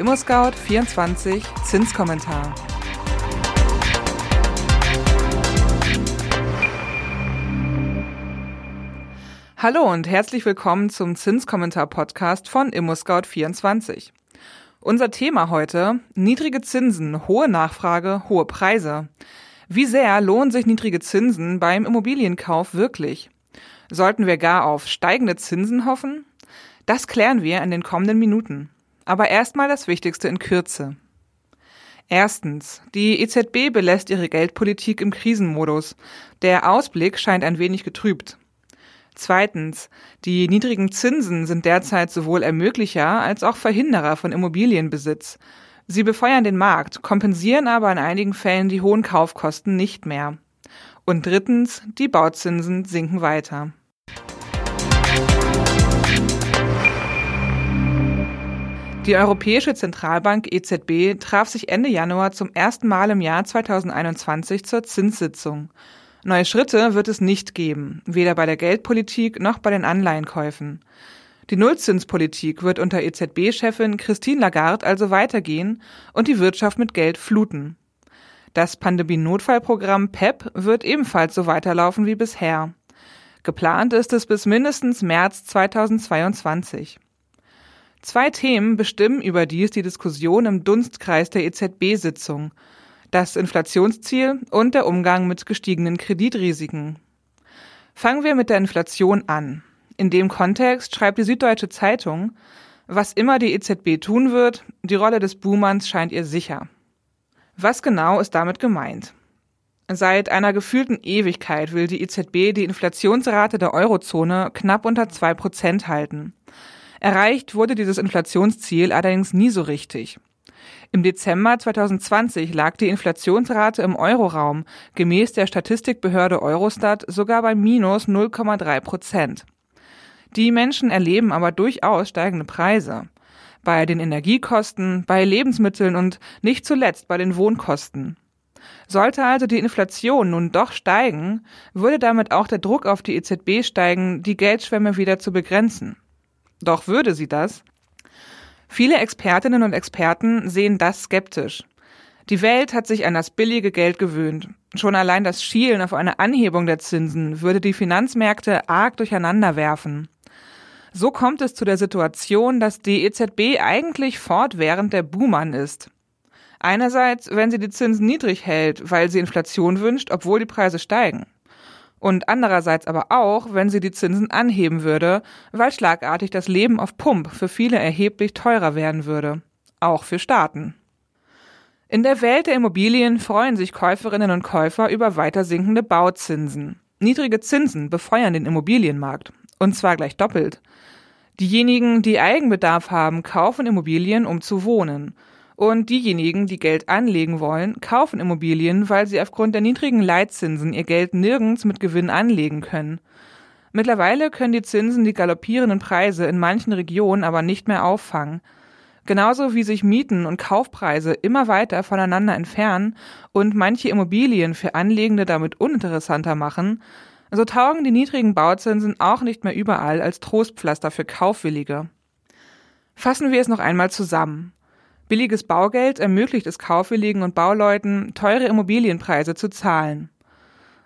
ImmoScout24 Zinskommentar. Hallo und herzlich willkommen zum Zinskommentar-Podcast von ImmoScout24. Unser Thema heute, niedrige Zinsen, hohe Nachfrage, hohe Preise. Wie sehr lohnen sich niedrige Zinsen beim Immobilienkauf wirklich? Sollten wir gar auf steigende Zinsen hoffen? Das klären wir in den kommenden Minuten. Aber erstmal das Wichtigste in Kürze. Erstens. Die EZB belässt ihre Geldpolitik im Krisenmodus. Der Ausblick scheint ein wenig getrübt. Zweitens. Die niedrigen Zinsen sind derzeit sowohl Ermöglicher als auch Verhinderer von Immobilienbesitz. Sie befeuern den Markt, kompensieren aber in einigen Fällen die hohen Kaufkosten nicht mehr. Und drittens. Die Bauzinsen sinken weiter. Die Europäische Zentralbank EZB traf sich Ende Januar zum ersten Mal im Jahr 2021 zur Zinssitzung. Neue Schritte wird es nicht geben, weder bei der Geldpolitik noch bei den Anleihenkäufen. Die Nullzinspolitik wird unter EZB-Chefin Christine Lagarde also weitergehen und die Wirtschaft mit Geld fluten. Das Pandemie-Notfallprogramm PEP wird ebenfalls so weiterlaufen wie bisher. Geplant ist es bis mindestens März 2022. Zwei Themen bestimmen überdies die Diskussion im Dunstkreis der EZB-Sitzung das Inflationsziel und der Umgang mit gestiegenen Kreditrisiken. Fangen wir mit der Inflation an. In dem Kontext schreibt die Süddeutsche Zeitung, was immer die EZB tun wird, die Rolle des Boomers scheint ihr sicher. Was genau ist damit gemeint? Seit einer gefühlten Ewigkeit will die EZB die Inflationsrate der Eurozone knapp unter zwei Prozent halten. Erreicht wurde dieses Inflationsziel allerdings nie so richtig. Im Dezember 2020 lag die Inflationsrate im Euroraum gemäß der Statistikbehörde Eurostat sogar bei minus 0,3 Prozent. Die Menschen erleben aber durchaus steigende Preise. Bei den Energiekosten, bei Lebensmitteln und nicht zuletzt bei den Wohnkosten. Sollte also die Inflation nun doch steigen, würde damit auch der Druck auf die EZB steigen, die Geldschwemme wieder zu begrenzen. Doch würde sie das, Viele Expertinnen und Experten sehen das skeptisch. Die Welt hat sich an das billige Geld gewöhnt. Schon allein das Schielen auf eine Anhebung der Zinsen würde die Finanzmärkte arg durcheinander werfen. So kommt es zu der Situation, dass die EZB eigentlich fortwährend der Buhmann ist. Einerseits, wenn sie die Zinsen niedrig hält, weil sie Inflation wünscht, obwohl die Preise steigen und andererseits aber auch, wenn sie die Zinsen anheben würde, weil schlagartig das Leben auf Pump für viele erheblich teurer werden würde, auch für Staaten. In der Welt der Immobilien freuen sich Käuferinnen und Käufer über weiter sinkende Bauzinsen. Niedrige Zinsen befeuern den Immobilienmarkt, und zwar gleich doppelt. Diejenigen, die Eigenbedarf haben, kaufen Immobilien, um zu wohnen, und diejenigen, die Geld anlegen wollen, kaufen Immobilien, weil sie aufgrund der niedrigen Leitzinsen ihr Geld nirgends mit Gewinn anlegen können. Mittlerweile können die Zinsen die galoppierenden Preise in manchen Regionen aber nicht mehr auffangen. Genauso wie sich Mieten und Kaufpreise immer weiter voneinander entfernen und manche Immobilien für Anlegende damit uninteressanter machen, so taugen die niedrigen Bauzinsen auch nicht mehr überall als Trostpflaster für Kaufwillige. Fassen wir es noch einmal zusammen. Billiges Baugeld ermöglicht es Kaufwilligen und Bauleuten, teure Immobilienpreise zu zahlen.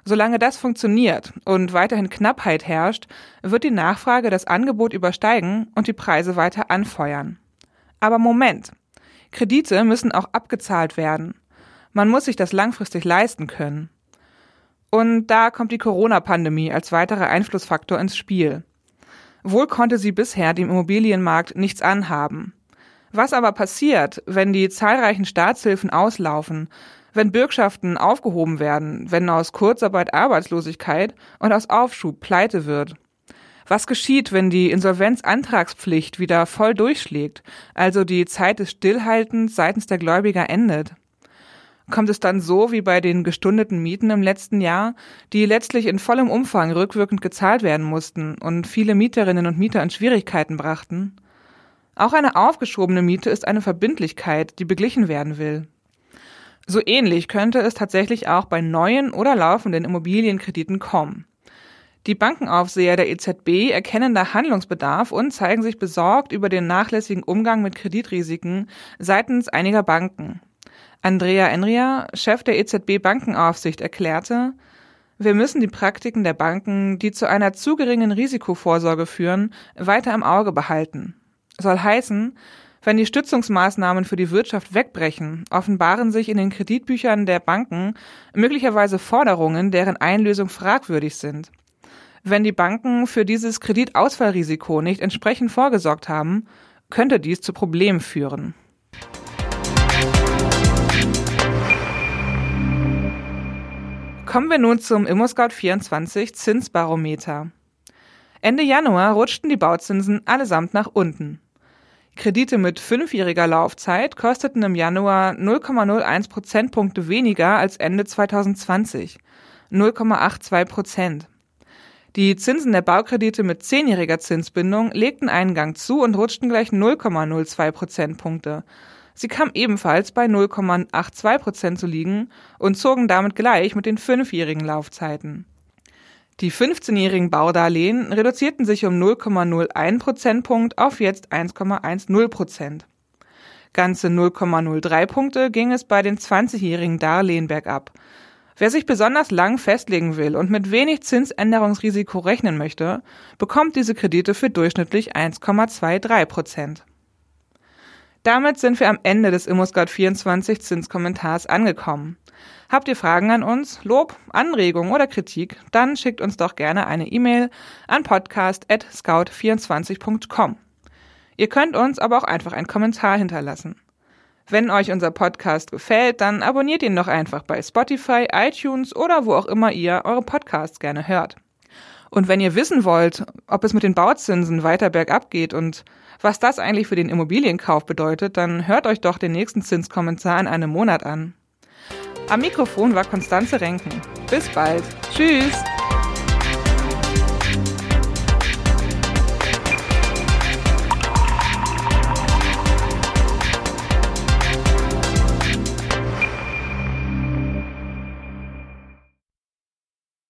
Solange das funktioniert und weiterhin Knappheit herrscht, wird die Nachfrage das Angebot übersteigen und die Preise weiter anfeuern. Aber Moment. Kredite müssen auch abgezahlt werden. Man muss sich das langfristig leisten können. Und da kommt die Corona-Pandemie als weiterer Einflussfaktor ins Spiel. Wohl konnte sie bisher dem Immobilienmarkt nichts anhaben. Was aber passiert, wenn die zahlreichen Staatshilfen auslaufen, wenn Bürgschaften aufgehoben werden, wenn aus Kurzarbeit Arbeitslosigkeit und aus Aufschub Pleite wird? Was geschieht, wenn die Insolvenzantragspflicht wieder voll durchschlägt, also die Zeit des Stillhaltens seitens der Gläubiger endet? Kommt es dann so wie bei den gestundeten Mieten im letzten Jahr, die letztlich in vollem Umfang rückwirkend gezahlt werden mussten und viele Mieterinnen und Mieter in Schwierigkeiten brachten? Auch eine aufgeschobene Miete ist eine Verbindlichkeit, die beglichen werden will. So ähnlich könnte es tatsächlich auch bei neuen oder laufenden Immobilienkrediten kommen. Die Bankenaufseher der EZB erkennen da Handlungsbedarf und zeigen sich besorgt über den nachlässigen Umgang mit Kreditrisiken seitens einiger Banken. Andrea Enria, Chef der EZB Bankenaufsicht, erklärte, wir müssen die Praktiken der Banken, die zu einer zu geringen Risikovorsorge führen, weiter im Auge behalten. Soll heißen, wenn die Stützungsmaßnahmen für die Wirtschaft wegbrechen, offenbaren sich in den Kreditbüchern der Banken möglicherweise Forderungen, deren Einlösung fragwürdig sind. Wenn die Banken für dieses Kreditausfallrisiko nicht entsprechend vorgesorgt haben, könnte dies zu Problemen führen. Kommen wir nun zum ImmoScout24 Zinsbarometer. Ende Januar rutschten die Bauzinsen allesamt nach unten. Kredite mit fünfjähriger Laufzeit kosteten im Januar 0,01 Prozentpunkte weniger als Ende 2020. 0,82 Prozent. Die Zinsen der Baukredite mit zehnjähriger Zinsbindung legten einen Gang zu und rutschten gleich 0,02 Prozentpunkte. Sie kamen ebenfalls bei 0,82 Prozent zu liegen und zogen damit gleich mit den fünfjährigen Laufzeiten. Die 15-jährigen Baudarlehen reduzierten sich um 0,01 Prozentpunkt auf jetzt 1,10 Prozent. Ganze 0,03 Punkte ging es bei den 20-jährigen Darlehen bergab. Wer sich besonders lang festlegen will und mit wenig Zinsänderungsrisiko rechnen möchte, bekommt diese Kredite für durchschnittlich 1,23 Prozent. Damit sind wir am Ende des ImmoScout24 Zinskommentars angekommen. Habt ihr Fragen an uns, Lob, Anregungen oder Kritik, dann schickt uns doch gerne eine E-Mail an podcast@scout24.com. Ihr könnt uns aber auch einfach einen Kommentar hinterlassen. Wenn euch unser Podcast gefällt, dann abonniert ihn doch einfach bei Spotify, iTunes oder wo auch immer ihr eure Podcasts gerne hört. Und wenn ihr wissen wollt, ob es mit den Bauzinsen weiter bergab geht und was das eigentlich für den Immobilienkauf bedeutet, dann hört euch doch den nächsten Zinskommentar in einem Monat an. Am Mikrofon war Konstanze Renken. Bis bald. Tschüss.